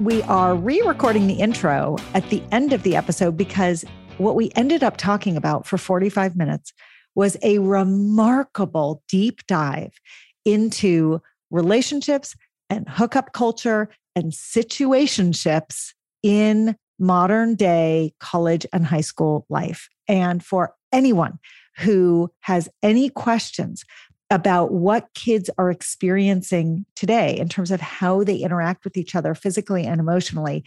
We are re recording the intro at the end of the episode because what we ended up talking about for 45 minutes was a remarkable deep dive into relationships and hookup culture and situationships in modern day college and high school life. And for anyone who has any questions about what kids are experiencing today in terms of how they interact with each other physically and emotionally.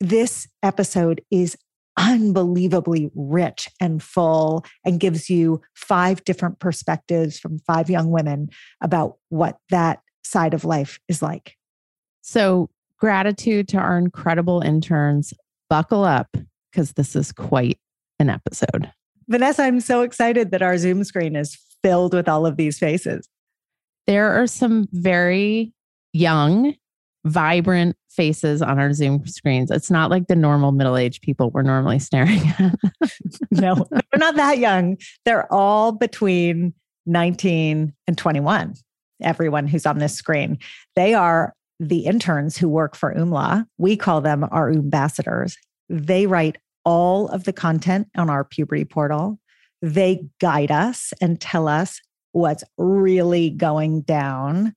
This episode is unbelievably rich and full and gives you five different perspectives from five young women about what that side of life is like. So, gratitude to our incredible interns. Buckle up because this is quite an episode. Vanessa, I'm so excited that our Zoom screen is filled with all of these faces. There are some very young, vibrant faces on our Zoom screens. It's not like the normal middle aged people we're normally staring at. no, they're not that young. They're all between 19 and 21. Everyone who's on this screen, they are the interns who work for Oomla. We call them our ambassadors. They write all of the content on our puberty portal. They guide us and tell us what's really going down.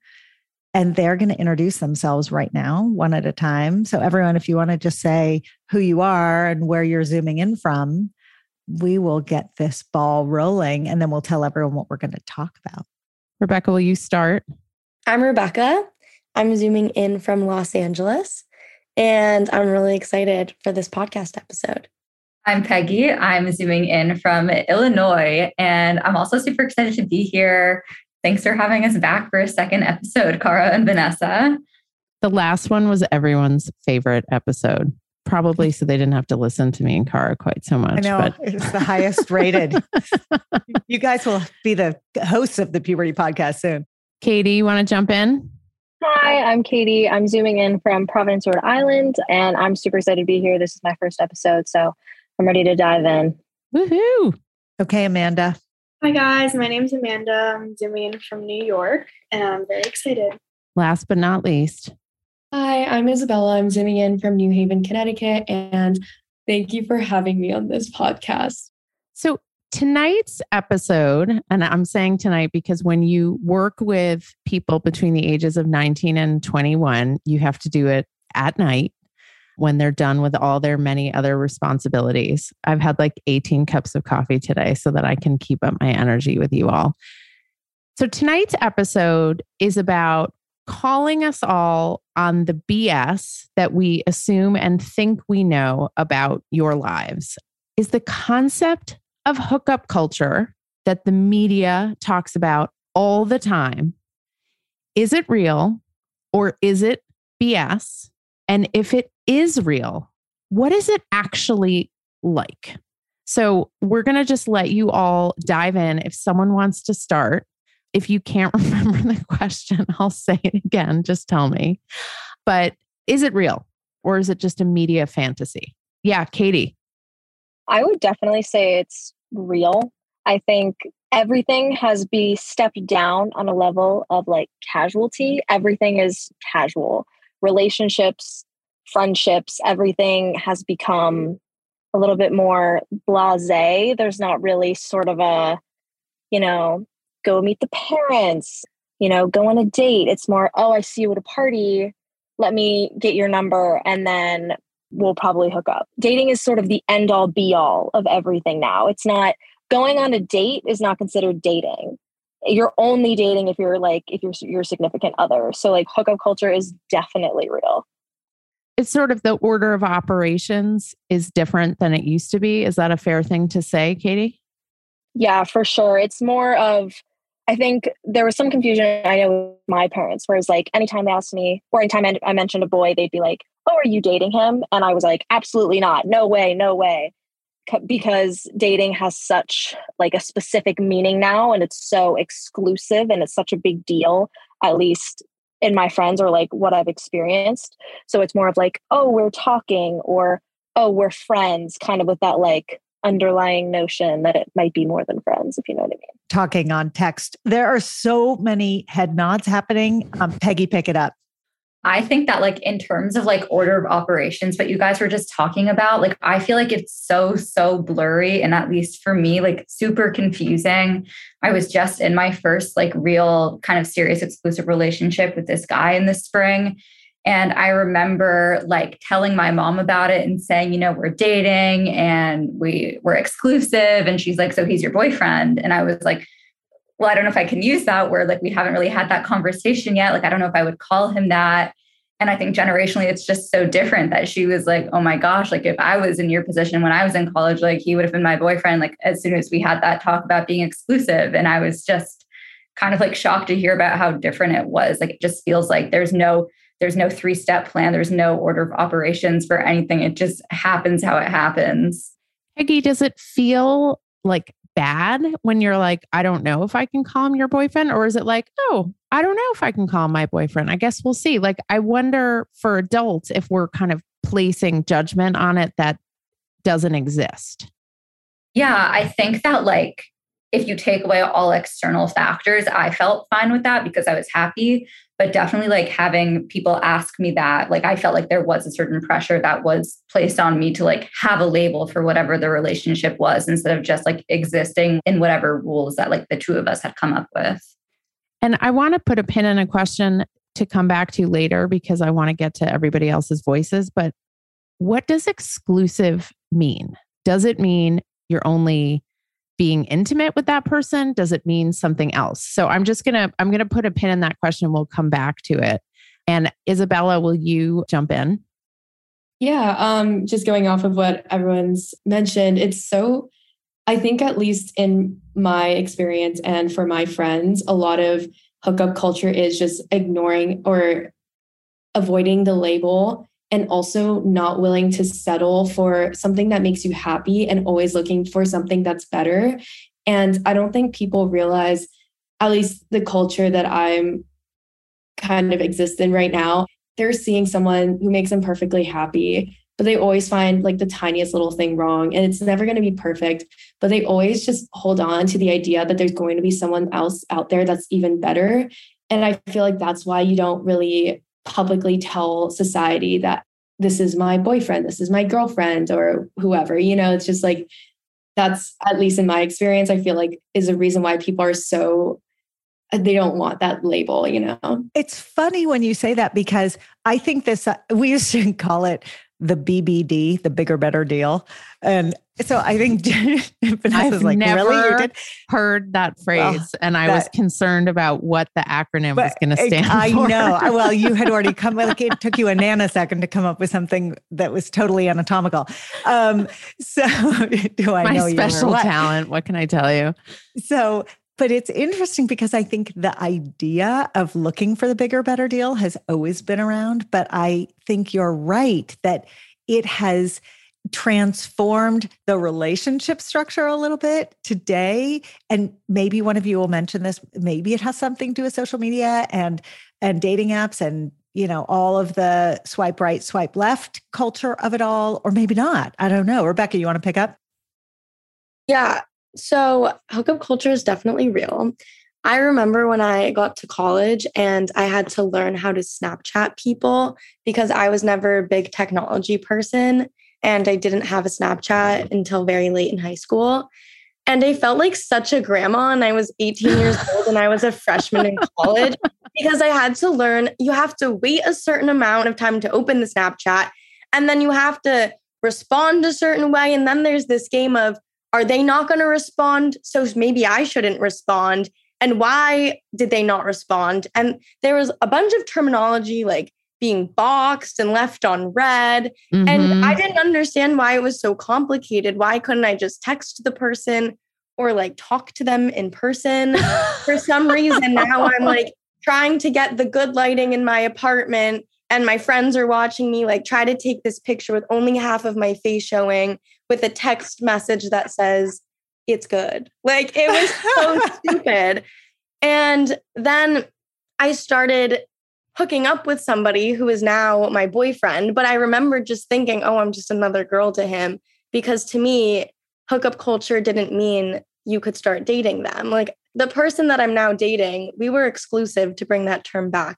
And they're going to introduce themselves right now, one at a time. So, everyone, if you want to just say who you are and where you're zooming in from, we will get this ball rolling and then we'll tell everyone what we're going to talk about. Rebecca, will you start? I'm Rebecca. I'm zooming in from Los Angeles, and I'm really excited for this podcast episode. I'm Peggy. I'm zooming in from Illinois, and I'm also super excited to be here. Thanks for having us back for a second episode, Cara and Vanessa. The last one was everyone's favorite episode, probably so they didn't have to listen to me and Cara quite so much. I know but. it's the highest rated. you guys will be the hosts of the Puberty Podcast soon. Katie, you want to jump in? Hi, I'm Katie. I'm zooming in from Providence, Rhode Island, and I'm super excited to be here. This is my first episode, so I'm ready to dive in. Woohoo! Okay, Amanda. Hi, guys. My name's Amanda. I'm zooming in from New York, and I'm very excited. Last but not least. Hi, I'm Isabella. I'm zooming in from New Haven, Connecticut, and thank you for having me on this podcast. So, tonight's episode, and I'm saying tonight because when you work with people between the ages of 19 and 21, you have to do it at night when they're done with all their many other responsibilities. I've had like 18 cups of coffee today so that I can keep up my energy with you all. So, tonight's episode is about calling us all on the BS that we assume and think we know about your lives. Is the concept of hookup culture that the media talks about all the time, is it real or is it BS? And if it is real, what is it actually like? So, we're going to just let you all dive in. If someone wants to start, if you can't remember the question, I'll say it again. Just tell me. But is it real or is it just a media fantasy? Yeah, Katie. I would definitely say it's real. I think everything has be stepped down on a level of like casualty. Everything is casual. Relationships, friendships, everything has become a little bit more blase. There's not really sort of a, you know, go meet the parents, you know, go on a date. It's more, oh, I see you at a party. Let me get your number and then we'll probably hook up. Dating is sort of the end all be all of everything now. It's not going on a date is not considered dating. You're only dating if you're like if you're your significant other. So like hookup culture is definitely real it's sort of the order of operations is different than it used to be. Is that a fair thing to say, Katie? Yeah, for sure. It's more of, I think there was some confusion I know my parents, whereas like anytime they asked me, or anytime I mentioned a boy, they'd be like, Oh, are you dating him? And I was like, Absolutely not. No way, no way. Because dating has such like a specific meaning now and it's so exclusive and it's such a big deal, at least in my friends or like what I've experienced. So it's more of like, oh, we're talking or oh, we're friends, kind of with that like underlying notion that it might be more than friends, if you know what I mean. Talking on text. There are so many head nods happening. Um, Peggy, pick it up. I think that like in terms of like order of operations, what you guys were just talking about, like I feel like it's so, so blurry. And at least for me, like super confusing. I was just in my first like real kind of serious exclusive relationship with this guy in the spring. And I remember like telling my mom about it and saying, you know, we're dating and we we're exclusive. And she's like, so he's your boyfriend. And I was like, well, I don't know if I can use that word. Like we haven't really had that conversation yet. Like I don't know if I would call him that. And I think generationally, it's just so different that she was like, oh my gosh, like if I was in your position when I was in college, like he would have been my boyfriend, like as soon as we had that talk about being exclusive. And I was just kind of like shocked to hear about how different it was. Like it just feels like there's no, there's no three step plan, there's no order of operations for anything. It just happens how it happens. Peggy, does it feel like bad when you're like, I don't know if I can call him your boyfriend? Or is it like, oh, I don't know if I can call my boyfriend? I guess we'll see. Like, I wonder for adults if we're kind of placing judgment on it that doesn't exist. Yeah, I think that like if you take away all external factors, I felt fine with that because I was happy. But definitely, like having people ask me that, like I felt like there was a certain pressure that was placed on me to like have a label for whatever the relationship was instead of just like existing in whatever rules that like the two of us had come up with. And I want to put a pin in a question to come back to later because I want to get to everybody else's voices. But what does exclusive mean? Does it mean you're only being intimate with that person? Does it mean something else? So I'm just to I'm to put a pin in that question. We'll come back to it. And Isabella, will you jump in? Yeah, um just going off of what everyone's mentioned, it's so I think at least in my experience and for my friends, a lot of hookup culture is just ignoring or avoiding the label and also not willing to settle for something that makes you happy and always looking for something that's better. And I don't think people realize, at least the culture that I'm kind of exist in right now, they're seeing someone who makes them perfectly happy, but they always find like the tiniest little thing wrong. And it's never going to be perfect, but they always just hold on to the idea that there's going to be someone else out there that's even better. And I feel like that's why you don't really publicly tell society that this is my boyfriend, this is my girlfriend, or whoever. You know, it's just like that's at least in my experience, I feel like is a reason why people are so they don't want that label, you know. It's funny when you say that because I think this uh, we used to call it the BBD, the bigger better deal. And so I think Vanessa's like, never really? You did? heard that phrase. Well, and I that, was concerned about what the acronym was going to stand I for. I know. Well, you had already come, like it took you a nanosecond to come up with something that was totally anatomical. Um, so do I My know special talent. What can I tell you? So but it's interesting because I think the idea of looking for the bigger, better deal has always been around. But I think you're right that it has transformed the relationship structure a little bit today. And maybe one of you will mention this. Maybe it has something to do with social media and and dating apps and you know all of the swipe right swipe left culture of it all or maybe not. I don't know. Rebecca you want to pick up? Yeah so, hookup culture is definitely real. I remember when I got to college and I had to learn how to Snapchat people because I was never a big technology person and I didn't have a Snapchat until very late in high school. And I felt like such a grandma and I was 18 years old and I was a freshman in college because I had to learn you have to wait a certain amount of time to open the Snapchat and then you have to respond a certain way and then there's this game of are they not going to respond? So maybe I shouldn't respond. And why did they not respond? And there was a bunch of terminology like being boxed and left on read. Mm-hmm. And I didn't understand why it was so complicated. Why couldn't I just text the person or like talk to them in person? For some reason, now I'm like trying to get the good lighting in my apartment and my friends are watching me like try to take this picture with only half of my face showing with a text message that says it's good. Like it was so stupid. And then i started hooking up with somebody who is now my boyfriend but i remember just thinking oh i'm just another girl to him. Because to me hookup culture didn't mean you could start dating them. Like the person that i'm now dating we were exclusive to bring that term back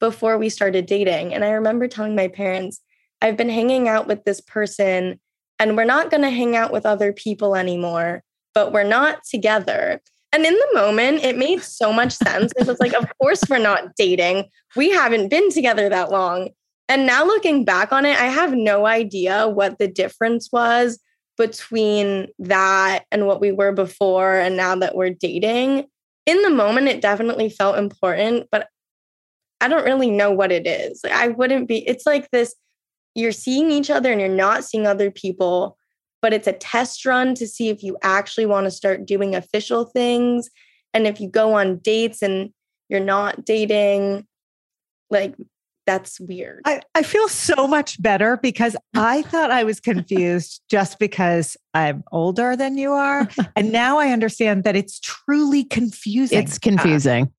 before we started dating. And I remember telling my parents, I've been hanging out with this person and we're not going to hang out with other people anymore, but we're not together. And in the moment, it made so much sense. It was like, of course, we're not dating. We haven't been together that long. And now looking back on it, I have no idea what the difference was between that and what we were before and now that we're dating. In the moment, it definitely felt important, but I don't really know what it is. I wouldn't be, it's like this you're seeing each other and you're not seeing other people, but it's a test run to see if you actually want to start doing official things. And if you go on dates and you're not dating, like that's weird. I, I feel so much better because I thought I was confused just because I'm older than you are. and now I understand that it's truly confusing. It's confusing.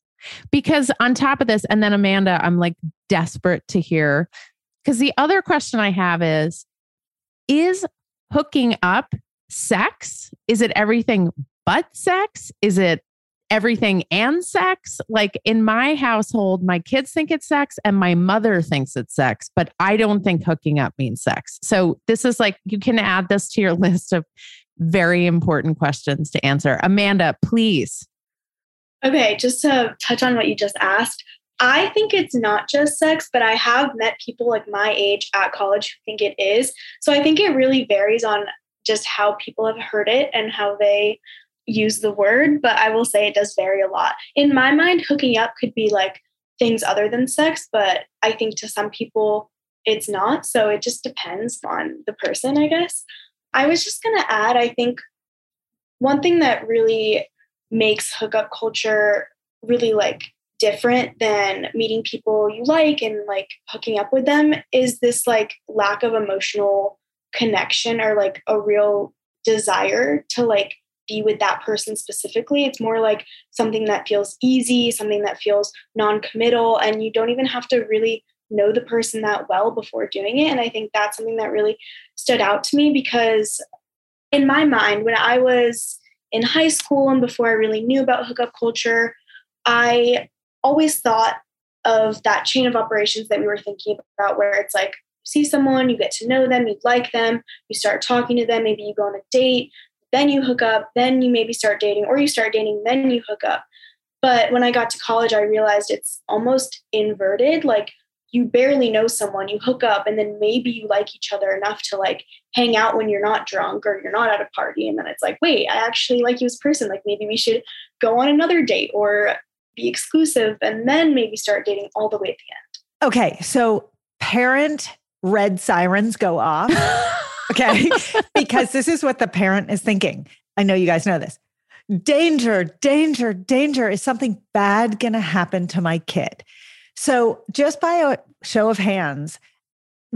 Because on top of this, and then Amanda, I'm like desperate to hear. Because the other question I have is Is hooking up sex? Is it everything but sex? Is it everything and sex? Like in my household, my kids think it's sex and my mother thinks it's sex, but I don't think hooking up means sex. So this is like, you can add this to your list of very important questions to answer. Amanda, please Okay, just to touch on what you just asked, I think it's not just sex, but I have met people like my age at college who think it is. So I think it really varies on just how people have heard it and how they use the word. But I will say it does vary a lot. In my mind, hooking up could be like things other than sex, but I think to some people it's not. So it just depends on the person, I guess. I was just going to add, I think one thing that really makes hookup culture really like different than meeting people you like and like hooking up with them is this like lack of emotional connection or like a real desire to like be with that person specifically. It's more like something that feels easy, something that feels non committal, and you don't even have to really know the person that well before doing it. And I think that's something that really stood out to me because, in my mind, when I was in high school and before I really knew about hookup culture, I always thought of that chain of operations that we were thinking about, where it's like, see someone, you get to know them, you like them, you start talking to them, maybe you go on a date, then you hook up, then you maybe start dating, or you start dating, then you hook up. But when I got to college, I realized it's almost inverted. Like you barely know someone, you hook up, and then maybe you like each other enough to like hang out when you're not drunk or you're not at a party. And then it's like, wait, I actually like you as a person. Like maybe we should go on another date or be exclusive and then maybe start dating all the way at the end. Okay. So parent red sirens go off. Okay. because this is what the parent is thinking. I know you guys know this. Danger, danger, danger. Is something bad going to happen to my kid? So, just by a show of hands,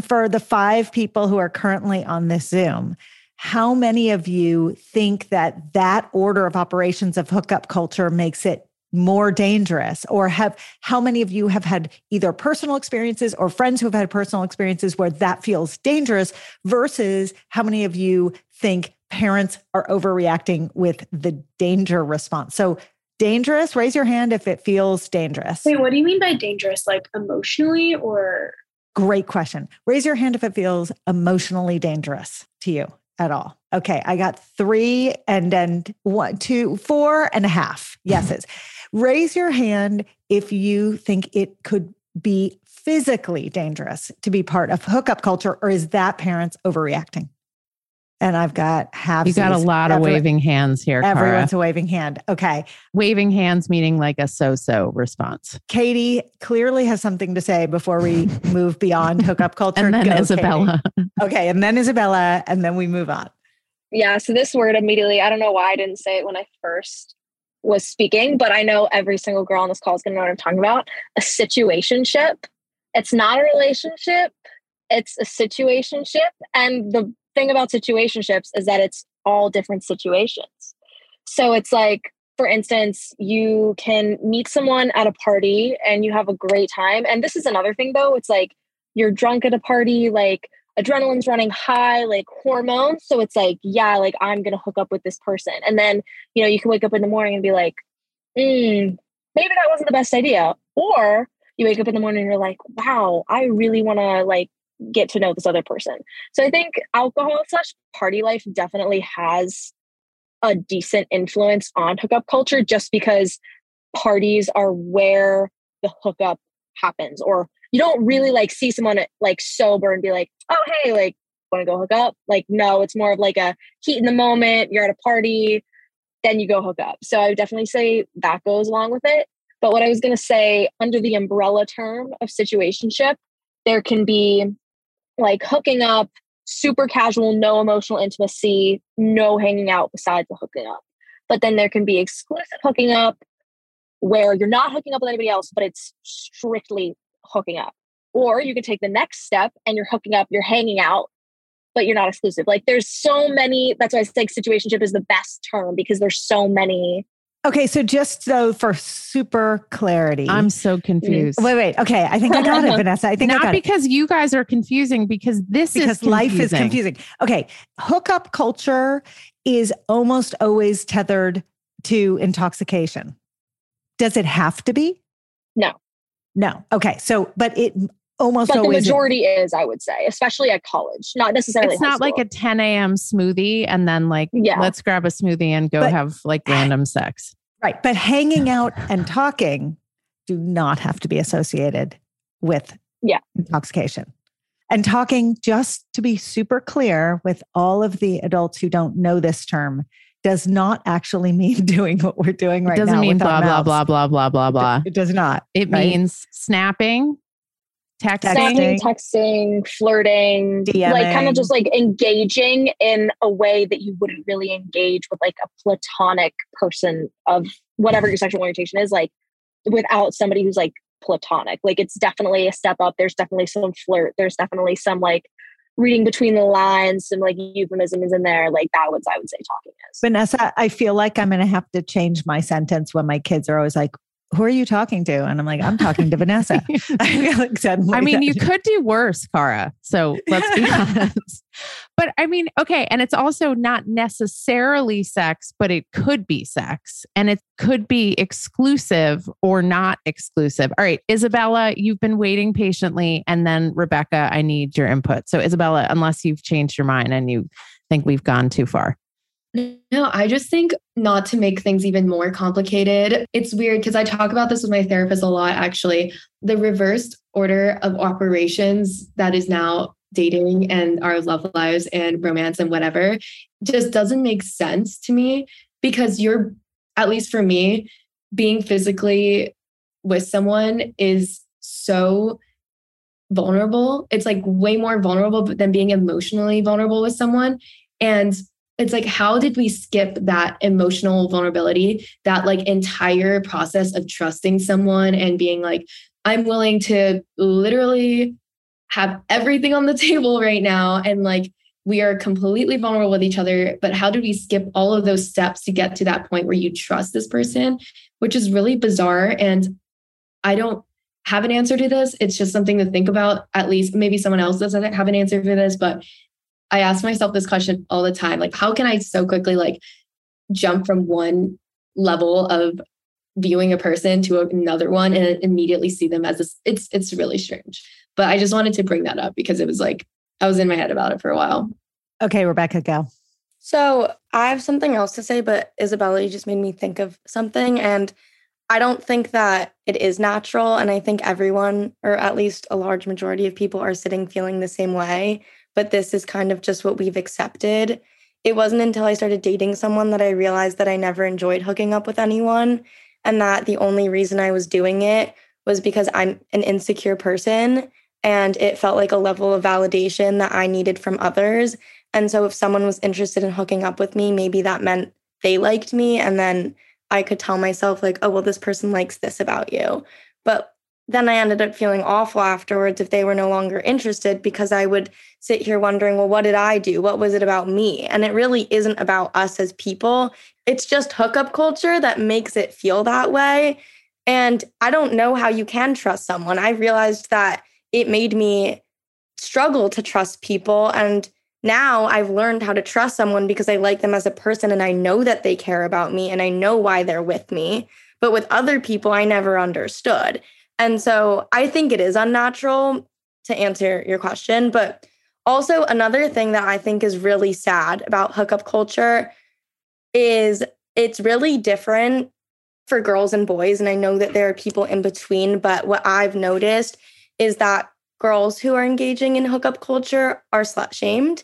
for the five people who are currently on this Zoom, how many of you think that that order of operations of hookup culture makes it more dangerous? Or have how many of you have had either personal experiences or friends who have had personal experiences where that feels dangerous versus how many of you think parents are overreacting with the danger response? So dangerous? Raise your hand if it feels dangerous. Wait what do you mean by dangerous? Like emotionally or? Great question. Raise your hand if it feels emotionally dangerous to you at all. Okay i got three and then one two four and a half. Yeses. Raise your hand if you think it could be physically dangerous to be part of hookup culture, or is that parents overreacting? And I've got half. You got a lot of waving hands here. Everyone's Cara. a waving hand. Okay. Waving hands meaning like a so so response. Katie clearly has something to say before we move beyond hookup culture. and then Go, Isabella. Katie. Okay. And then Isabella. And then we move on. Yeah. So this word immediately, I don't know why I didn't say it when I first was speaking, but I know every single girl on this call is going to know what I'm talking about. A situationship. It's not a relationship, it's a situationship. And the thing about situationships is that it's all different situations. So it's like, for instance, you can meet someone at a party and you have a great time. And this is another thing, though. It's like you're drunk at a party, like adrenaline's running high, like hormones. So it's like, yeah, like I'm gonna hook up with this person. And then, you know, you can wake up in the morning and be like, mm, maybe that wasn't the best idea. Or you wake up in the morning and you're like, wow, I really wanna like get to know this other person. So I think alcohol slash party life definitely has a decent influence on hookup culture just because parties are where the hookup happens or you don't really like see someone like sober and be like, oh, hey, like, want to go hook up? Like, no, it's more of like a heat in the moment. You're at a party, then you go hook up. So I would definitely say that goes along with it. But what I was going to say under the umbrella term of situationship, there can be like hooking up, super casual, no emotional intimacy, no hanging out besides the hooking up. But then there can be exclusive hooking up where you're not hooking up with anybody else, but it's strictly hooking up. Or you can take the next step and you're hooking up, you're hanging out, but you're not exclusive. Like there's so many, that's why I think situationship is the best term because there's so many. Okay, so just so for super clarity, I'm so confused. Wait, wait. Okay, I think I got it, Vanessa. I think not because it. you guys are confusing, because this is because is life is confusing. Okay, hookup culture is almost always tethered to intoxication. Does it have to be? No. No. Okay. So, but it almost but always the majority is, is, I would say, especially at college. Not necessarily. It's not school. like a 10 a.m. smoothie and then like, yeah. let's grab a smoothie and go but, have like random sex. Right. But hanging out and talking do not have to be associated with yeah. intoxication. And talking, just to be super clear with all of the adults who don't know this term, does not actually mean doing what we're doing right now. It doesn't now mean blah, blah, blah, blah, blah, blah, blah. It does not. It right? means snapping, texting, texting, flirting, DMing. like kind of just like engaging in a way that you wouldn't really engage with like a platonic person of whatever your sexual orientation is, like without somebody who's like platonic. Like it's definitely a step up. There's definitely some flirt. There's definitely some like reading between the lines, some like euphemisms in there. Like that was, I would say, talking is. Vanessa, I feel like I'm going to have to change my sentence when my kids are always like, who are you talking to? And I'm like, I'm talking to Vanessa. I, like I mean, you could do worse, Cara. So let's be honest. But I mean, okay. And it's also not necessarily sex, but it could be sex and it could be exclusive or not exclusive. All right, Isabella, you've been waiting patiently. And then Rebecca, I need your input. So, Isabella, unless you've changed your mind and you think we've gone too far. No, I just think not to make things even more complicated. It's weird because I talk about this with my therapist a lot, actually. The reversed order of operations that is now dating and our love lives and romance and whatever just doesn't make sense to me because you're, at least for me, being physically with someone is so vulnerable. It's like way more vulnerable than being emotionally vulnerable with someone. And it's like how did we skip that emotional vulnerability that like entire process of trusting someone and being like i'm willing to literally have everything on the table right now and like we are completely vulnerable with each other but how did we skip all of those steps to get to that point where you trust this person? Which is really bizarre and i don't have an answer to this. It's just something to think about. At least maybe someone else doesn't have an answer for this but I ask myself this question all the time like, how can I so quickly like jump from one level of viewing a person to another one and immediately see them as this? It's, it's really strange. But I just wanted to bring that up because it was like, I was in my head about it for a while. Okay, Rebecca, go. So I have something else to say, but Isabella, you just made me think of something. And I don't think that it is natural. And I think everyone, or at least a large majority of people, are sitting feeling the same way but this is kind of just what we've accepted. It wasn't until I started dating someone that I realized that I never enjoyed hooking up with anyone and that the only reason I was doing it was because I'm an insecure person and it felt like a level of validation that I needed from others. And so if someone was interested in hooking up with me, maybe that meant they liked me and then I could tell myself like, oh, well this person likes this about you. But then I ended up feeling awful afterwards if they were no longer interested because I would sit here wondering, well, what did I do? What was it about me? And it really isn't about us as people. It's just hookup culture that makes it feel that way. And I don't know how you can trust someone. I realized that it made me struggle to trust people. And now I've learned how to trust someone because I like them as a person and I know that they care about me and I know why they're with me. But with other people, I never understood. And so I think it is unnatural to answer your question. But also, another thing that I think is really sad about hookup culture is it's really different for girls and boys. And I know that there are people in between, but what I've noticed is that girls who are engaging in hookup culture are slut shamed.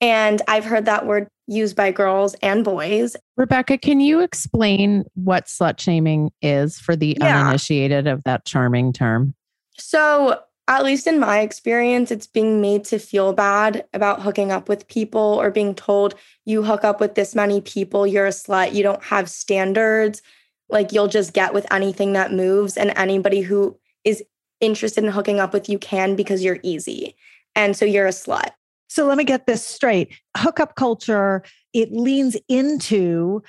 And I've heard that word used by girls and boys. Rebecca, can you explain what slut shaming is for the yeah. uninitiated of that charming term? So, at least in my experience, it's being made to feel bad about hooking up with people or being told you hook up with this many people, you're a slut, you don't have standards. Like you'll just get with anything that moves, and anybody who is interested in hooking up with you can because you're easy. And so you're a slut. So let me get this straight. Hookup culture, it leans into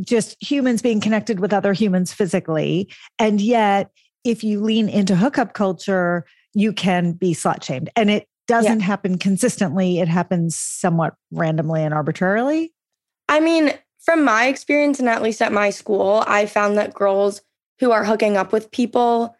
just humans being connected with other humans physically. And yet, if you lean into hookup culture, you can be slut shamed. And it doesn't yeah. happen consistently, it happens somewhat randomly and arbitrarily. I mean, from my experience, and at least at my school, I found that girls who are hooking up with people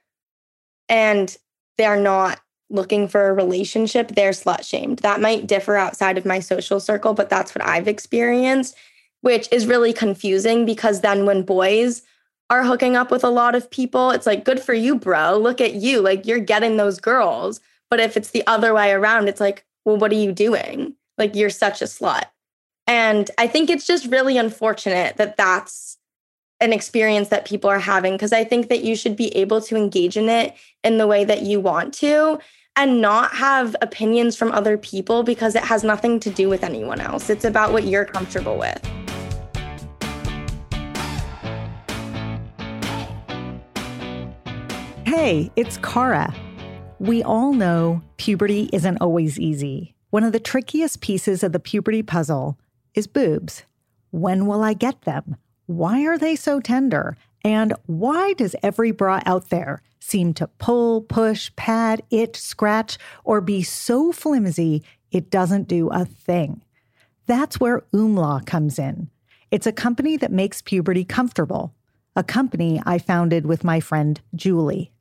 and they're not looking for a relationship, they're slut shamed. That might differ outside of my social circle, but that's what I've experienced, which is really confusing because then when boys are hooking up with a lot of people, it's like, good for you, bro. Look at you. Like you're getting those girls. But if it's the other way around, it's like, well, what are you doing? Like you're such a slut. And I think it's just really unfortunate that that's an experience that people are having because I think that you should be able to engage in it in the way that you want to and not have opinions from other people because it has nothing to do with anyone else. It's about what you're comfortable with. Hey, it's Cara. We all know puberty isn't always easy. One of the trickiest pieces of the puberty puzzle is boobs. When will I get them? Why are they so tender? And why does every bra out there seem to pull, push, pad, itch, scratch, or be so flimsy it doesn't do a thing? That's where Oomla comes in. It's a company that makes puberty comfortable, a company I founded with my friend Julie.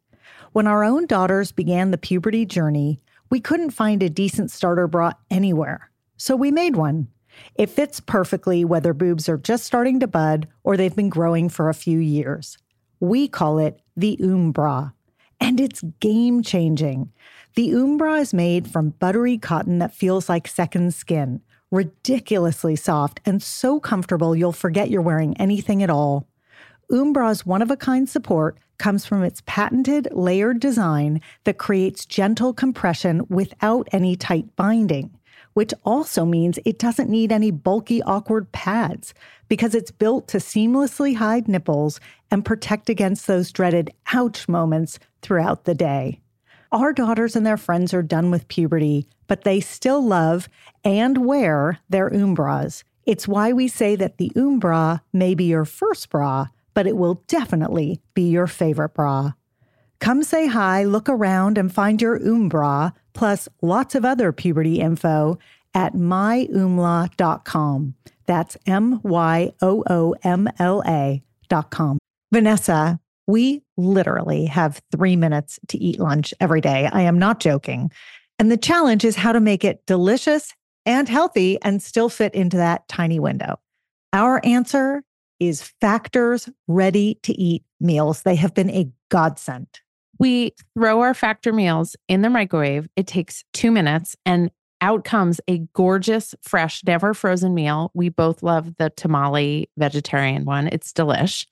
When our own daughters began the puberty journey, we couldn't find a decent starter bra anywhere. So we made one. It fits perfectly whether boobs are just starting to bud or they've been growing for a few years. We call it the Umbra, and it's game changing. The Umbra is made from buttery cotton that feels like second skin, ridiculously soft, and so comfortable you'll forget you're wearing anything at all. Umbra's one of a kind support comes from its patented layered design that creates gentle compression without any tight binding, which also means it doesn't need any bulky, awkward pads because it's built to seamlessly hide nipples and protect against those dreaded ouch moments throughout the day. Our daughters and their friends are done with puberty, but they still love and wear their Umbras. It's why we say that the Umbra may be your first bra, but it will definitely be your favorite bra. Come say hi, look around, and find your Umbra, plus lots of other puberty info at myoomla.com. That's M Y O O M L A.com. Vanessa, we literally have three minutes to eat lunch every day. I am not joking. And the challenge is how to make it delicious and healthy and still fit into that tiny window. Our answer is Factor's ready to eat meals. They have been a godsend. We throw our Factor meals in the microwave. It takes two minutes and out comes a gorgeous, fresh, never frozen meal. We both love the tamale vegetarian one. It's delish.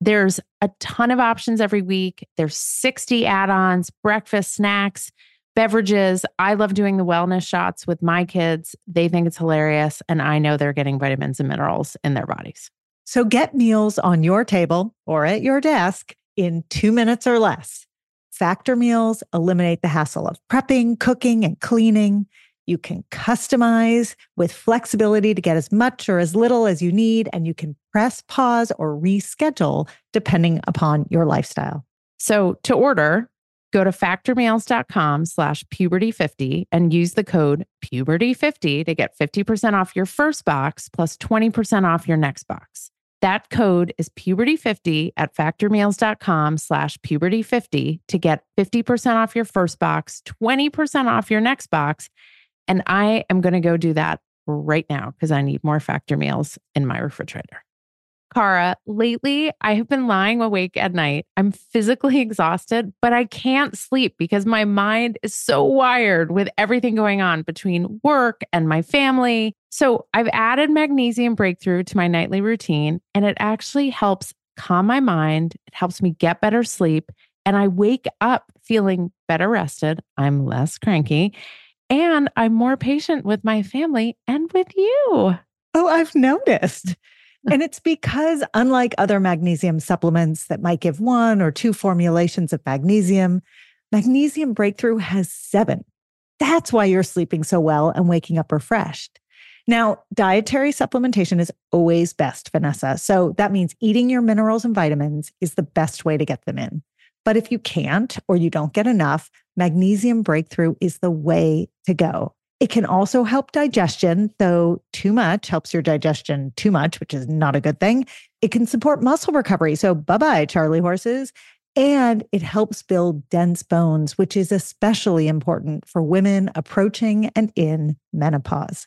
There's a ton of options every week. There's 60 add ons, breakfast, snacks, beverages. I love doing the wellness shots with my kids. They think it's hilarious. And I know they're getting vitamins and minerals in their bodies. So get meals on your table or at your desk in two minutes or less. Factor meals eliminate the hassle of prepping, cooking, and cleaning. You can customize with flexibility to get as much or as little as you need, and you can press pause or reschedule depending upon your lifestyle. So to order, go to factormeals.com slash puberty50 and use the code puberty50 to get 50% off your first box plus 20% off your next box. That code is puberty50 at factormeals.com slash puberty50 to get 50% off your first box, 20% off your next box. And I am going to go do that right now because I need more factor meals in my refrigerator. Cara, lately I have been lying awake at night. I'm physically exhausted, but I can't sleep because my mind is so wired with everything going on between work and my family. So I've added magnesium breakthrough to my nightly routine, and it actually helps calm my mind. It helps me get better sleep, and I wake up feeling better rested. I'm less cranky, and I'm more patient with my family and with you. Oh, I've noticed. And it's because, unlike other magnesium supplements that might give one or two formulations of magnesium, Magnesium Breakthrough has seven. That's why you're sleeping so well and waking up refreshed. Now, dietary supplementation is always best, Vanessa. So that means eating your minerals and vitamins is the best way to get them in. But if you can't or you don't get enough, Magnesium Breakthrough is the way to go. It can also help digestion, though too much helps your digestion too much, which is not a good thing. It can support muscle recovery. So, bye bye, Charlie horses. And it helps build dense bones, which is especially important for women approaching and in menopause.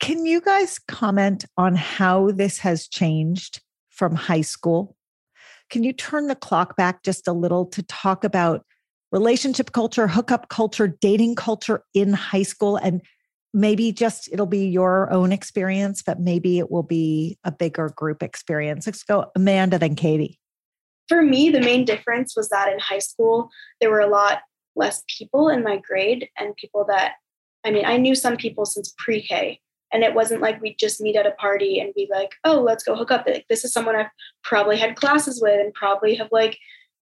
Can you guys comment on how this has changed from high school? Can you turn the clock back just a little to talk about relationship culture, hookup culture, dating culture in high school and maybe just it'll be your own experience, but maybe it will be a bigger group experience. Let's go, Amanda, then Katie. For me, the main difference was that in high school, there were a lot less people in my grade and people that, I mean, I knew some people since pre K. And it wasn't like we'd just meet at a party and be like, oh, let's go hook up. Like, this is someone I've probably had classes with and probably have like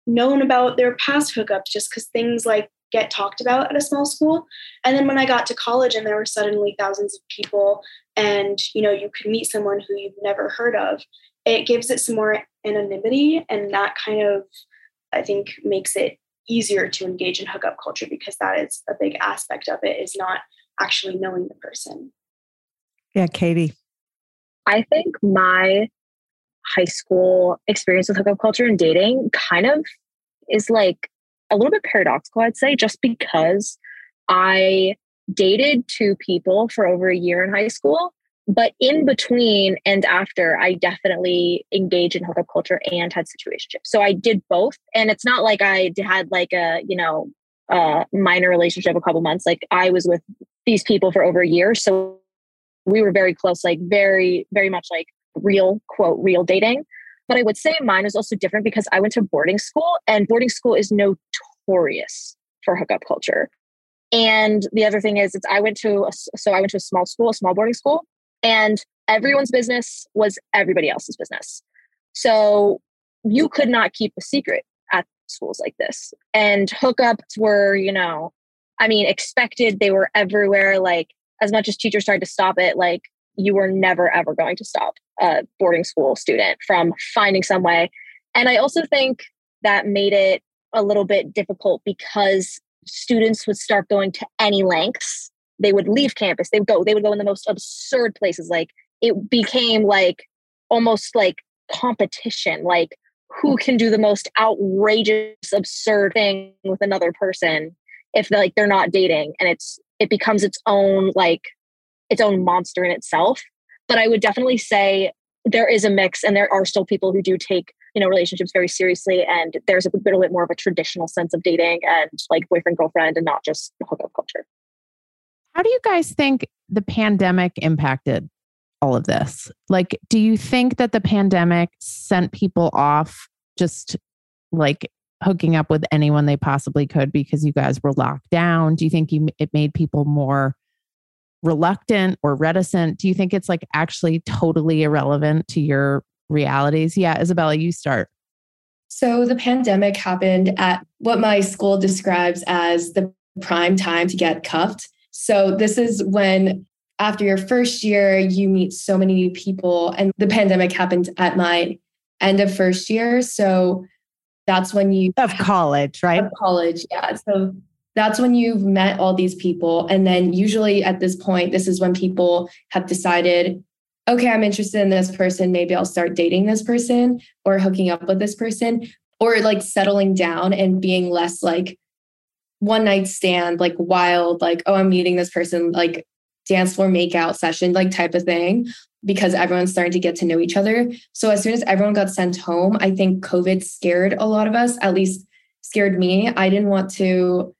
known about their past hookups just because things like get talked about at a small school. And then when I got to college and there were suddenly thousands of people and you know you could meet someone who you've never heard of, it gives it some more anonymity and that kind of I think makes it easier to engage in hookup culture because that is a big aspect of it is not actually knowing the person. Yeah, Katie. I think my high school experience with hookup culture and dating kind of is like a little bit paradoxical, I'd say, just because I dated two people for over a year in high school. But in between and after, I definitely engaged in hookup culture and had situationships. So I did both. And it's not like I had like a, you know, a minor relationship a couple months. Like I was with these people for over a year. So we were very close, like very, very much like real, quote, real dating. But I would say mine was also different because I went to boarding school and boarding school is notorious for hookup culture. And the other thing is, it's I went to a, so I went to a small school, a small boarding school, and everyone's business was everybody else's business. So you could not keep a secret at schools like this. And hookups were, you know, I mean, expected. They were everywhere. Like as much as teachers tried to stop it, like you were never ever going to stop a boarding school student from finding some way. And I also think that made it a little bit difficult because students would start going to any lengths. They would leave campus. They would go, they would go in the most absurd places. Like it became like almost like competition, like who can do the most outrageous, absurd thing with another person if like they're not dating. And it's it becomes its own like its own monster in itself. But I would definitely say there is a mix, and there are still people who do take you know relationships very seriously, and there's a little bit more of a traditional sense of dating and like boyfriend girlfriend, and not just hookup culture. How do you guys think the pandemic impacted all of this? Like, do you think that the pandemic sent people off just like hooking up with anyone they possibly could because you guys were locked down? Do you think you, it made people more reluctant or reticent? Do you think it's like actually totally irrelevant to your realities? Yeah, Isabella, you start. So the pandemic happened at what my school describes as the prime time to get cuffed. So this is when after your first year you meet so many new people and the pandemic happened at my end of first year so that's when you of college right of college yeah so that's when you've met all these people. And then usually at this point, this is when people have decided, okay, I'm interested in this person. Maybe I'll start dating this person or hooking up with this person or like settling down and being less like one night stand, like wild, like, oh, I'm meeting this person, like dance floor makeout session, like type of thing, because everyone's starting to get to know each other. So as soon as everyone got sent home, I think COVID scared a lot of us, at least scared me. I didn't want to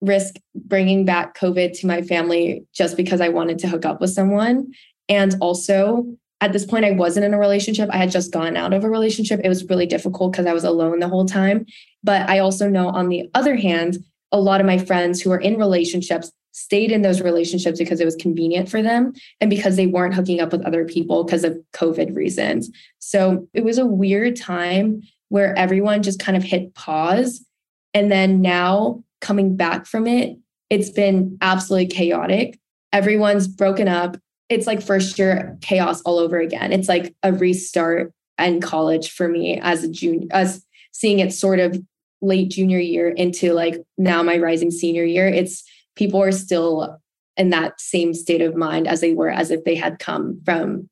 risk bringing back COVID to my family just because I wanted to hook up with someone. And also, at this point, I wasn't in a relationship. I had just gone out of a relationship. It was really difficult because I was alone the whole time. But I also know, on the other hand, a lot of my friends who are in relationships stayed in those relationships because it was convenient for them and because they weren't hooking up with other people because of COVID reasons. So it was a weird time where everyone just kind of hit pause. And then now coming back from it, it's been absolutely chaotic. Everyone's broken up. It's like first year chaos all over again. It's like a restart in college for me as a junior, as seeing it sort of late junior year into like now my rising senior year. It's people are still in that same state of mind as they were as if they had come from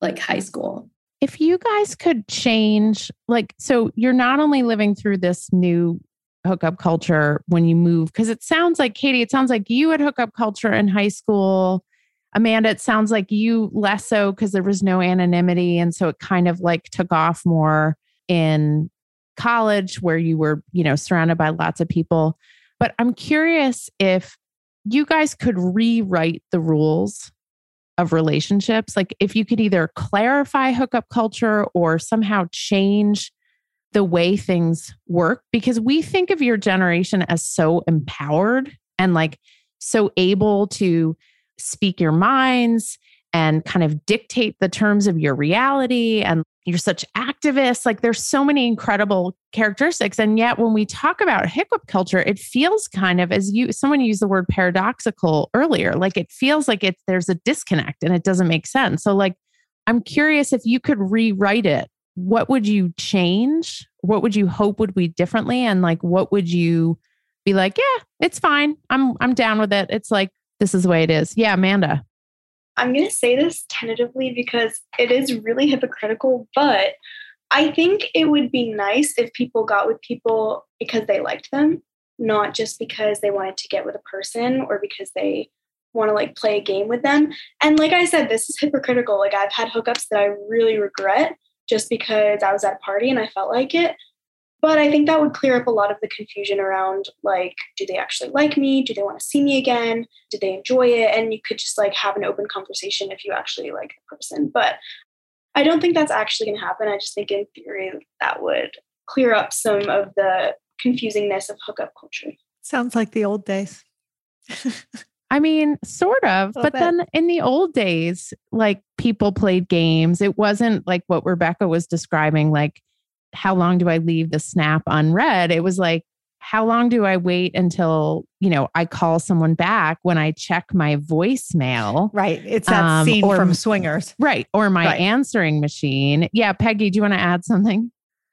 like high school. If you guys could change, like, so you're not only living through this new hookup culture when you move, because it sounds like, Katie, it sounds like you had hookup culture in high school. Amanda, it sounds like you less so because there was no anonymity. And so it kind of like took off more in college where you were, you know, surrounded by lots of people. But I'm curious if you guys could rewrite the rules of relationships. Like if you could either clarify hookup culture or somehow change the way things work, because we think of your generation as so empowered and like so able to speak your minds and kind of dictate the terms of your reality and you're such activists. Like there's so many incredible characteristics. And yet when we talk about hookup culture, it feels kind of as you someone used the word paradoxical earlier. Like it feels like it's there's a disconnect and it doesn't make sense. So like I'm curious if you could rewrite it, what would you change? What would you hope would be differently? And like what would you be like, yeah, it's fine. I'm I'm down with it. It's like this is the way it is. Yeah, Amanda. I'm going to say this tentatively because it is really hypocritical, but I think it would be nice if people got with people because they liked them, not just because they wanted to get with a person or because they want to like play a game with them. And like I said, this is hypocritical. Like I've had hookups that I really regret just because I was at a party and I felt like it. But I think that would clear up a lot of the confusion around like, do they actually like me? Do they want to see me again? Did they enjoy it? And you could just like have an open conversation if you actually like the person. But I don't think that's actually going to happen. I just think in theory that would clear up some of the confusingness of hookup culture. Sounds like the old days. I mean, sort of. But bit. then in the old days, like people played games. It wasn't like what Rebecca was describing, like how long do I leave the snap unread? It was like, how long do I wait until, you know, I call someone back when I check my voicemail? Right. It's that um, scene or, from Swingers. Right. Or my right. answering machine. Yeah. Peggy, do you want to add something?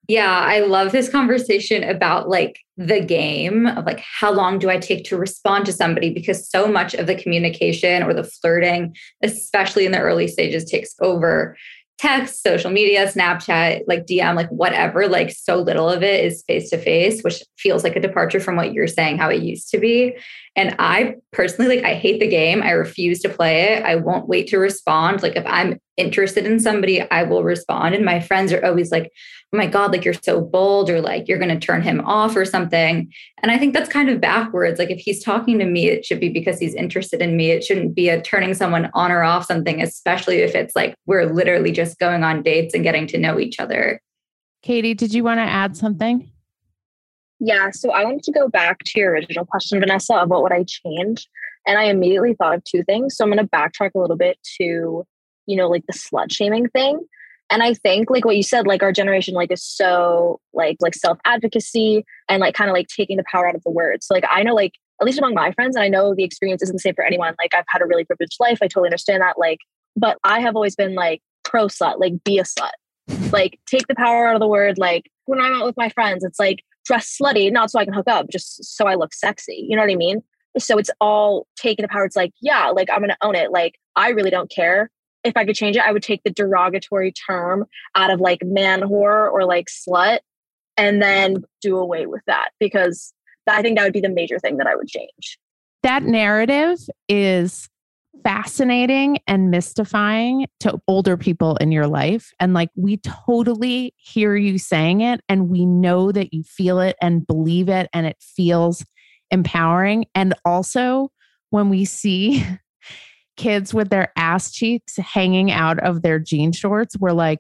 Yeah, I love this conversation about like the game of like how long do I take to respond to somebody because so much of the communication or the flirting, especially in the early stages, takes over text, social media, Snapchat, like DM, like whatever, like so little of it is face to face, which feels like a departure from what you're saying, how it used to be. And I personally, like, I hate the game. I refuse to play it. I won't wait to respond. Like, if I'm interested in somebody, I will respond. And my friends are always like, oh my God, like, you're so bold, or like, you're going to turn him off or something. And I think that's kind of backwards. Like, if he's talking to me, it should be because he's interested in me. It shouldn't be a turning someone on or off something, especially if it's like we're literally just going on dates and getting to know each other. Katie, did you want to add something? Yeah, so I wanted to go back to your original question, Vanessa, of what would I change? And I immediately thought of two things. So I'm going to backtrack a little bit to, you know, like the slut shaming thing. And I think like what you said, like our generation like is so like like self advocacy and like kind of like taking the power out of the words. So like I know like at least among my friends, and I know the experience isn't the same for anyone. Like I've had a really privileged life. I totally understand that. Like, but I have always been like pro slut, like be a slut. Like take the power out of the word. Like when I'm out with my friends, it's like dress slutty, not so I can hook up, just so I look sexy. You know what I mean? So it's all taking the power It's like, yeah, like I'm gonna own it. Like I really don't care. If I could change it, I would take the derogatory term out of like man whore or like slut and then do away with that because I think that would be the major thing that I would change. That narrative is fascinating and mystifying to older people in your life. And like, we totally hear you saying it, and we know that you feel it and believe it, and it feels empowering. And also, when we see kids with their ass cheeks hanging out of their jean shorts, we're like,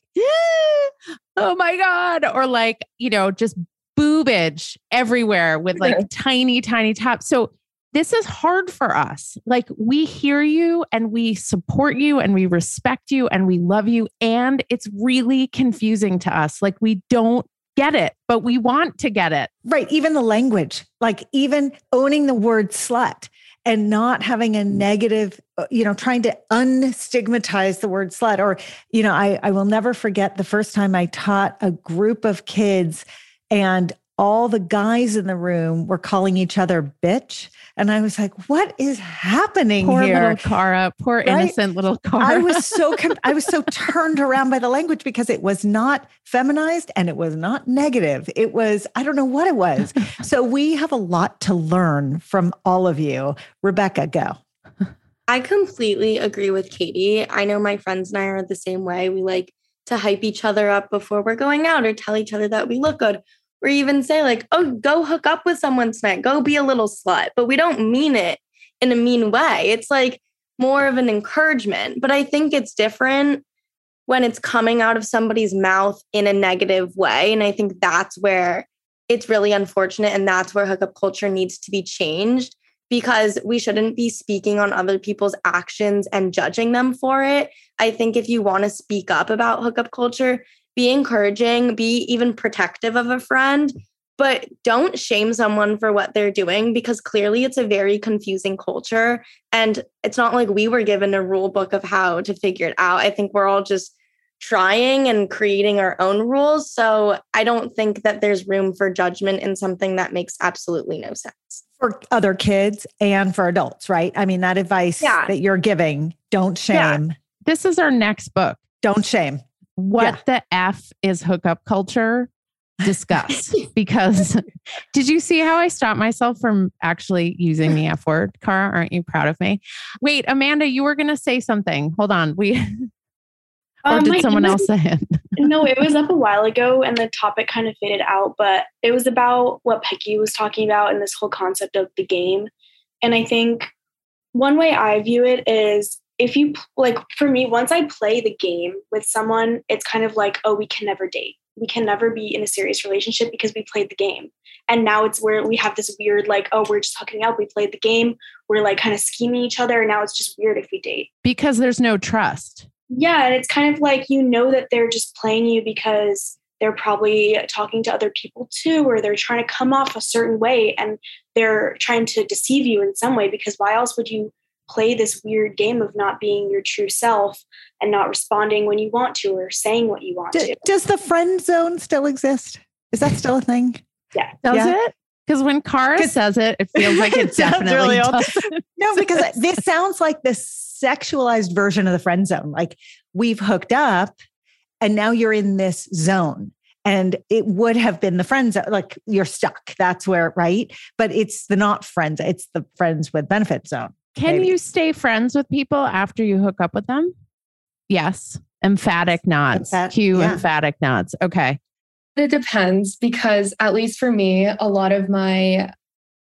oh my God. Or like, you know, just boobage everywhere with like tiny, tiny tops. So this is hard for us. Like we hear you and we support you and we respect you and we love you. And it's really confusing to us. Like we don't get it, but we want to get it. Right. Even the language, like even owning the word slut and not having a negative, uh, you know, trying to unstigmatize the word slut. Or, you know, I, I will never forget the first time I taught a group of kids and all the guys in the room were calling each other bitch. And I was like, what is happening poor here? little Cara, poor right? innocent little Cara. I was so I was so turned around by the language because it was not feminized and it was not negative. It was, I don't know what it was. so we have a lot to learn from all of you. Rebecca, go. I completely agree with Katie. I know my friends and I are the same way. We like to hype each other up before we're going out or tell each other that we look good or even say like, oh, go hook up with someone tonight, go be a little slut. But we don't mean it in a mean way. It's like more of an encouragement. But I think it's different when it's coming out of somebody's mouth in a negative way. And I think that's where it's really unfortunate. And that's where hookup culture needs to be changed because we shouldn't be speaking on other people's actions and judging them for it. I think if you want to speak up about hookup culture, be encouraging, be even protective of a friend, but don't shame someone for what they're doing because clearly it's a very confusing culture. And it's not like we were given a rule book of how to figure it out. I think we're all just trying and creating our own rules. So I don't think that there's room for judgment in something that makes absolutely no sense. For other kids and for adults, right? I mean, that advice yeah. that you're giving, don't shame. Yeah. This is our next book. Don't shame what yeah. the F is hookup culture? Discuss. because did you see how I stopped myself from actually using the F word? Cara, aren't you proud of me? Wait, Amanda, you were going to say something. Hold on. We. or um, did someone else say it? no, it was up a while ago and the topic kind of faded out, but it was about what Peggy was talking about and this whole concept of the game. And I think one way I view it is if you like for me once i play the game with someone it's kind of like oh we can never date. We can never be in a serious relationship because we played the game. And now it's where we have this weird like oh we're just hooking up. We played the game. We're like kind of scheming each other. And now it's just weird if we date. Because there's no trust. Yeah and it's kind of like you know that they're just playing you because they're probably talking to other people too or they're trying to come off a certain way and they're trying to deceive you in some way because why else would you play this weird game of not being your true self and not responding when you want to or saying what you want D- to. Does the friend zone still exist? Is that still a thing? Yeah. Does yeah. it? Because when Cara says it, it feels like it, it definitely really does. no, because this sounds like the sexualized version of the friend zone. Like we've hooked up and now you're in this zone and it would have been the friends like you're stuck that's where right but it's the not friends it's the friends with benefit zone can Maybe. you stay friends with people after you hook up with them? Yes. Emphatic nods. Emphat- Cue yeah. emphatic nods. Okay. It depends because, at least for me, a lot of my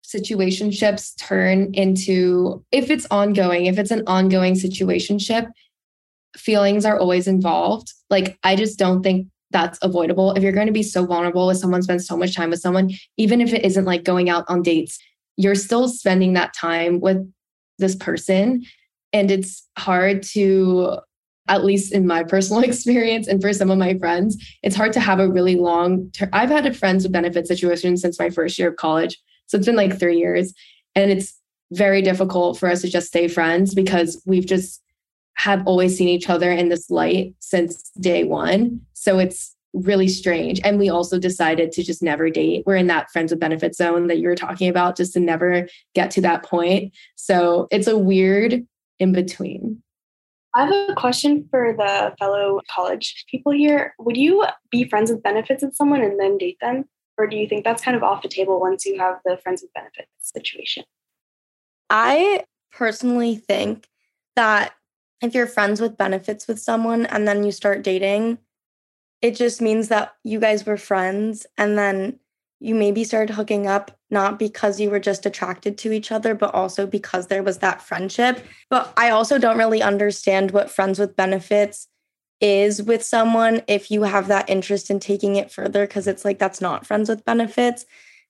situationships turn into, if it's ongoing, if it's an ongoing situationship, feelings are always involved. Like, I just don't think that's avoidable. If you're going to be so vulnerable with someone, spend so much time with someone, even if it isn't like going out on dates, you're still spending that time with this person. And it's hard to, at least in my personal experience and for some of my friends, it's hard to have a really long term. I've had a friends with benefit situation since my first year of college. So it's been like three years. And it's very difficult for us to just stay friends because we've just have always seen each other in this light since day one. So it's really strange. And we also decided to just never date. We're in that friends with benefits zone that you were talking about, just to never get to that point. So it's a weird in between. I have a question for the fellow college people here. Would you be friends with benefits with someone and then date them? Or do you think that's kind of off the table once you have the friends with benefits situation? I personally think that if you're friends with benefits with someone and then you start dating, it just means that you guys were friends and then you maybe started hooking up not because you were just attracted to each other but also because there was that friendship. But i also don't really understand what friends with benefits is with someone if you have that interest in taking it further because it's like that's not friends with benefits.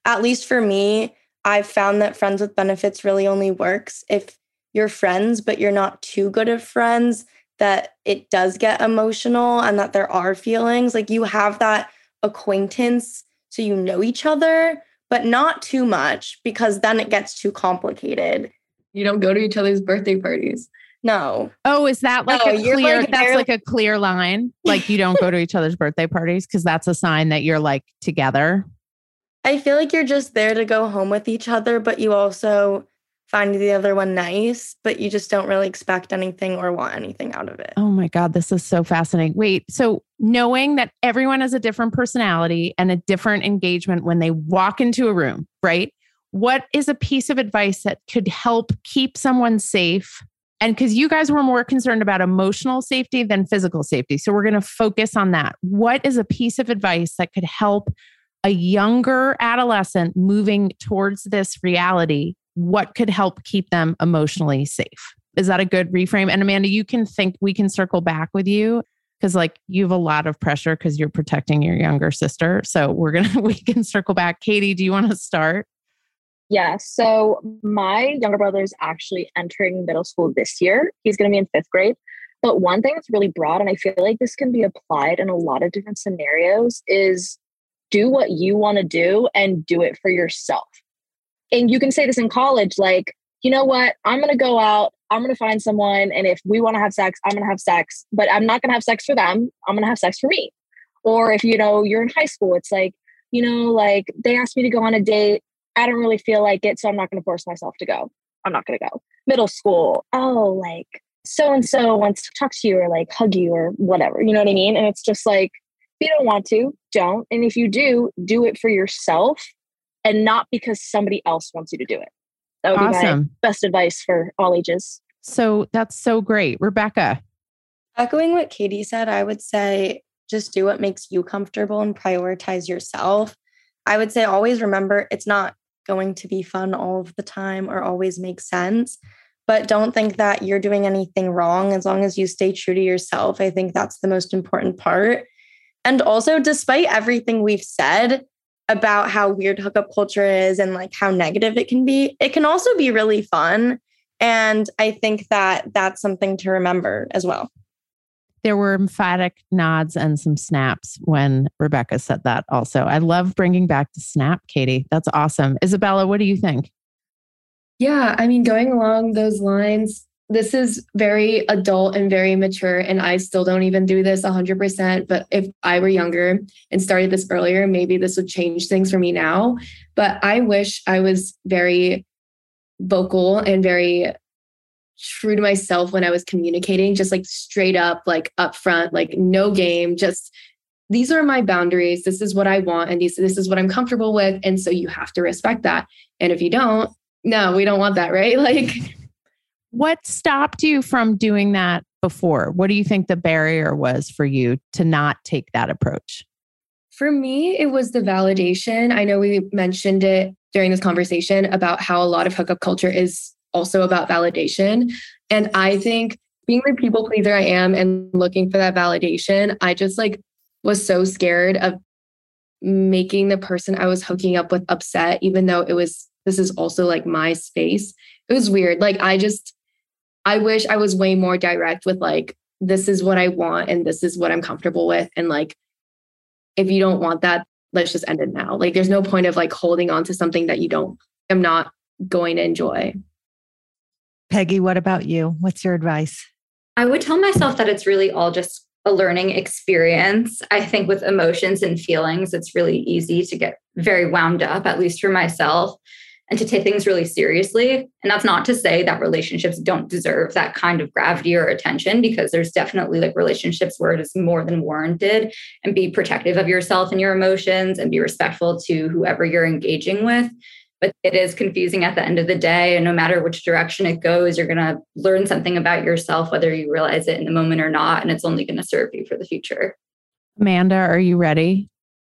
At least for me I've found that friends with benefits really only works if you're friends, but you're not too good of friends, that it does get emotional and that there are feelings. Like you have that acquaintance so you know each other, but not too much because then it gets too complicated. You don't go to each other's birthday parties. No. Oh, is that like No, a clear like that's like a clear line? Like you don't go to each other's birthday parties because that's a sign that you're like together. I feel like you're just there to go home with each other, but you also find the other one nice, but you just don't really expect anything or want anything out of it. Oh my God, this is so fascinating. Wait, so knowing that everyone has a different personality and a different engagement when they walk into a room, right? What is a piece of advice that could help keep someone safe? And because you guys were more concerned about emotional safety than physical safety. So we're going to focus on that. What is a piece of advice that could help a younger adolescent moving towards this reality? What could help keep them emotionally safe? Is that a good reframe? And Amanda, you can think we can circle back with you because like you have a lot of pressure because you're protecting your younger sister. So we're gonna we can circle back. Katie, do you want to start? Yeah. So my younger brother is actually entering middle school this year. He's to be in fifth grade. But one thing that's really broad, and I feel like this can be applied in a lot of different scenarios, is do what you want to do and do it for yourself. And you can say this in college like, you know what? I'm to go out, I'm to find someone. And if we want to have sex, I'm to have sex, but I'm not to have sex for them. I'm to have sex for me. Or if, you know, you're in high school, it's like, you know, like they asked me to go on a date. I don't really feel like it, so I'm not to force myself to go. I'm not to go. Middle school, oh, like so and so wants to talk to you or like hug you or whatever. You know what I mean? And it's just like, if you don't want to, don't. And if you do, do it for yourself and not because somebody else wants you to do it. That would be my Awesome. best advice for all ages. So that's so great. Rebecca. Echoing what Katie said, I would say just do what makes you comfortable and prioritize yourself. I would say always remember it's not going to be fun all of the time or always make sense, but don't think that you're doing anything wrong as long as you stay true to yourself. I think that's the most important part. And also, despite everything we've said about how weird hookup culture is and like how negative it can be, it can also be really fun. And I think that that's something to remember as well. There were emphatic nods and some snaps when Rebecca said that also. I love bringing back the snap, Katie. That's awesome. Isabella, what do you think? Yeah, I mean, going along those lines, this is very adult and very mature, and I still don't even do this 100%. But if I were younger and started this earlier, maybe this would change things for me now. But I wish I was very vocal and very true to myself when I was communicating, just like straight up, like upfront, like no game, just these are my boundaries. This is what I want, and these, this is what I'm comfortable with. And so you have to respect that. And if you don't, no, we don't want that, right? Like, What stopped you from doing that before? What do you think the barrier was for you to not take that approach? For me, it was the validation. I know we mentioned it during this conversation about how a lot of hookup culture is also about validation. And I think being the people pleaser I am and looking for that validation, I just like was so scared of making the person I was hooking up with upset, even though it was, this is also like my space. It was weird. Like, I just, I wish I was way more direct with like, this is what I want and this is what I'm comfortable with. And like, if you don't want that, let's just end it now. Like there's no point of like holding on to something that you don't I'm not going to enjoy. Peggy, what about you? What's your advice? I would tell myself that it's really all just a learning experience. I think with emotions and feelings, it's really easy to get very wound up, at least for myself, and to take things really seriously. And that's not to say that relationships don't deserve that kind of gravity or attention, because there's definitely like relationships where it is more than warranted. And be protective of yourself and your emotions and be respectful to whoever you're engaging with. But it is confusing at the end of the day. And no matter which direction it goes, you're going to learn something about yourself, whether you realize it in the moment or not. And it's only going to serve you for the future. Amanda, are you ready?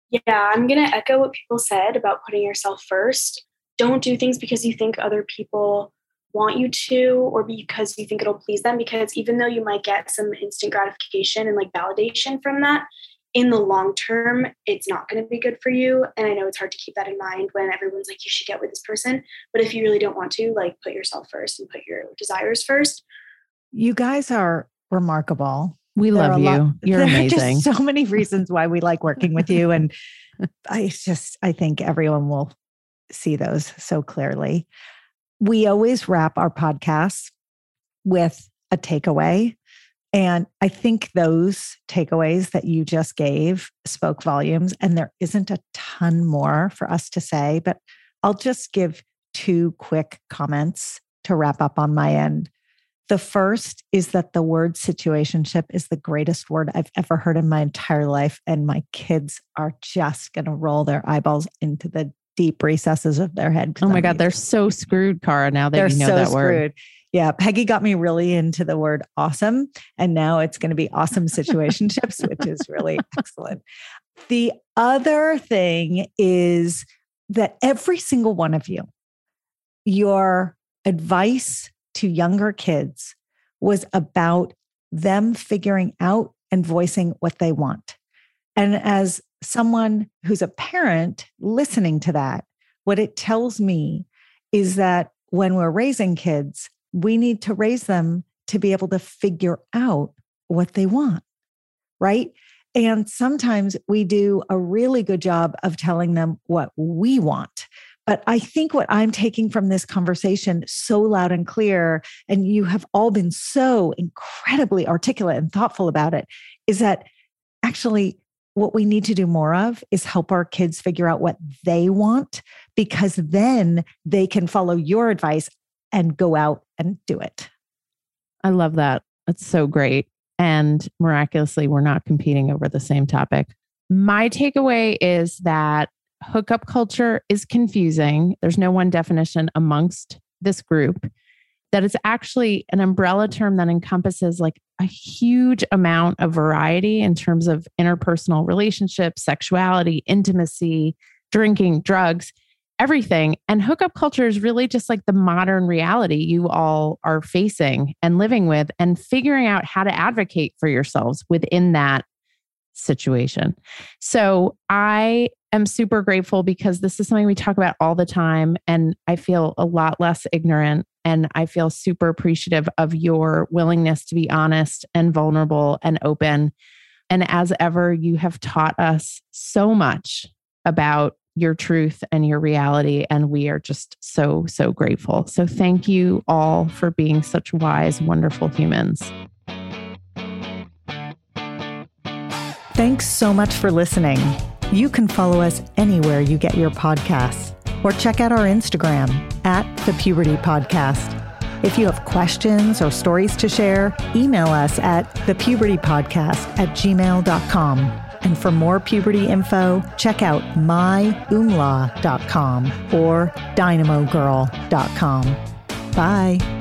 Yeah, I'm going to echo what people said about putting yourself first. Don't do things because you think other people want you to or because you think it'll please them. Because even though you might get some instant gratification and like validation from that, in the long term, it's not going to be good for you. And I know it's hard to keep that in mind when everyone's like, you should get with this person. But if you really don't want to, like, put yourself first and put your desires first. You guys are remarkable. We There love are a lot- you. You're there are amazing. just so many reasons why we like working with you. And I just, I think everyone will see those so clearly. We always wrap our podcasts with a takeaway. And I think those takeaways that you just gave spoke volumes. And there isn't a ton more for us to say, but I'll just give two quick comments to wrap up on my end. The first is that the word situationship is the greatest word I've ever heard in my entire life. And my kids are just going to roll their eyeballs into the deep recesses of their head. Oh my I'm God, they're so screwed, Cara, now that they're you know so that screwed. word. Yeah, Peggy got me really into the word awesome. And now it's going to be awesome situationships, which is really excellent. The other thing is that every single one of you, your advice to younger kids was about them figuring out and voicing what they want. And as someone who's a parent listening to that, what it tells me is that when we're raising kids, we need to raise them to be able to figure out what they want, right? And sometimes we do a really good job of telling them what we want. But I think what I'm taking from this conversation so loud and clear, and you have all been so incredibly articulate and thoughtful about it, is that actually what we need to do more of is help our kids figure out what they want, because then they can follow your advice and go out and do it. I love that. That's so great. And miraculously, we're not competing over the same topic. My takeaway is that hookup culture is confusing. There's no one definition amongst this group, that it's actually an umbrella term that encompasses like a huge amount of variety in terms of interpersonal relationships, sexuality, intimacy, drinking, drugs everything. And hookup culture is really just like the modern reality you all are facing and living with, and figuring out how to advocate for yourselves within that situation. So I am super grateful because this is something we talk about all the time. And I feel a lot less ignorant. And I feel super appreciative of your willingness to be honest and vulnerable and open. And as ever, you have taught us so much about your truth and your reality. And we are just so, so grateful. So thank you all for being such wise, wonderful humans. Thanks so much for listening. You can follow us anywhere you get your podcasts or check out our Instagram at the Puberty Podcast. If you have questions or stories to share, email us at thepubertypodcast at gmail.com. And for more puberty info, check out myoomla.com or dynamogirl.com. Bye.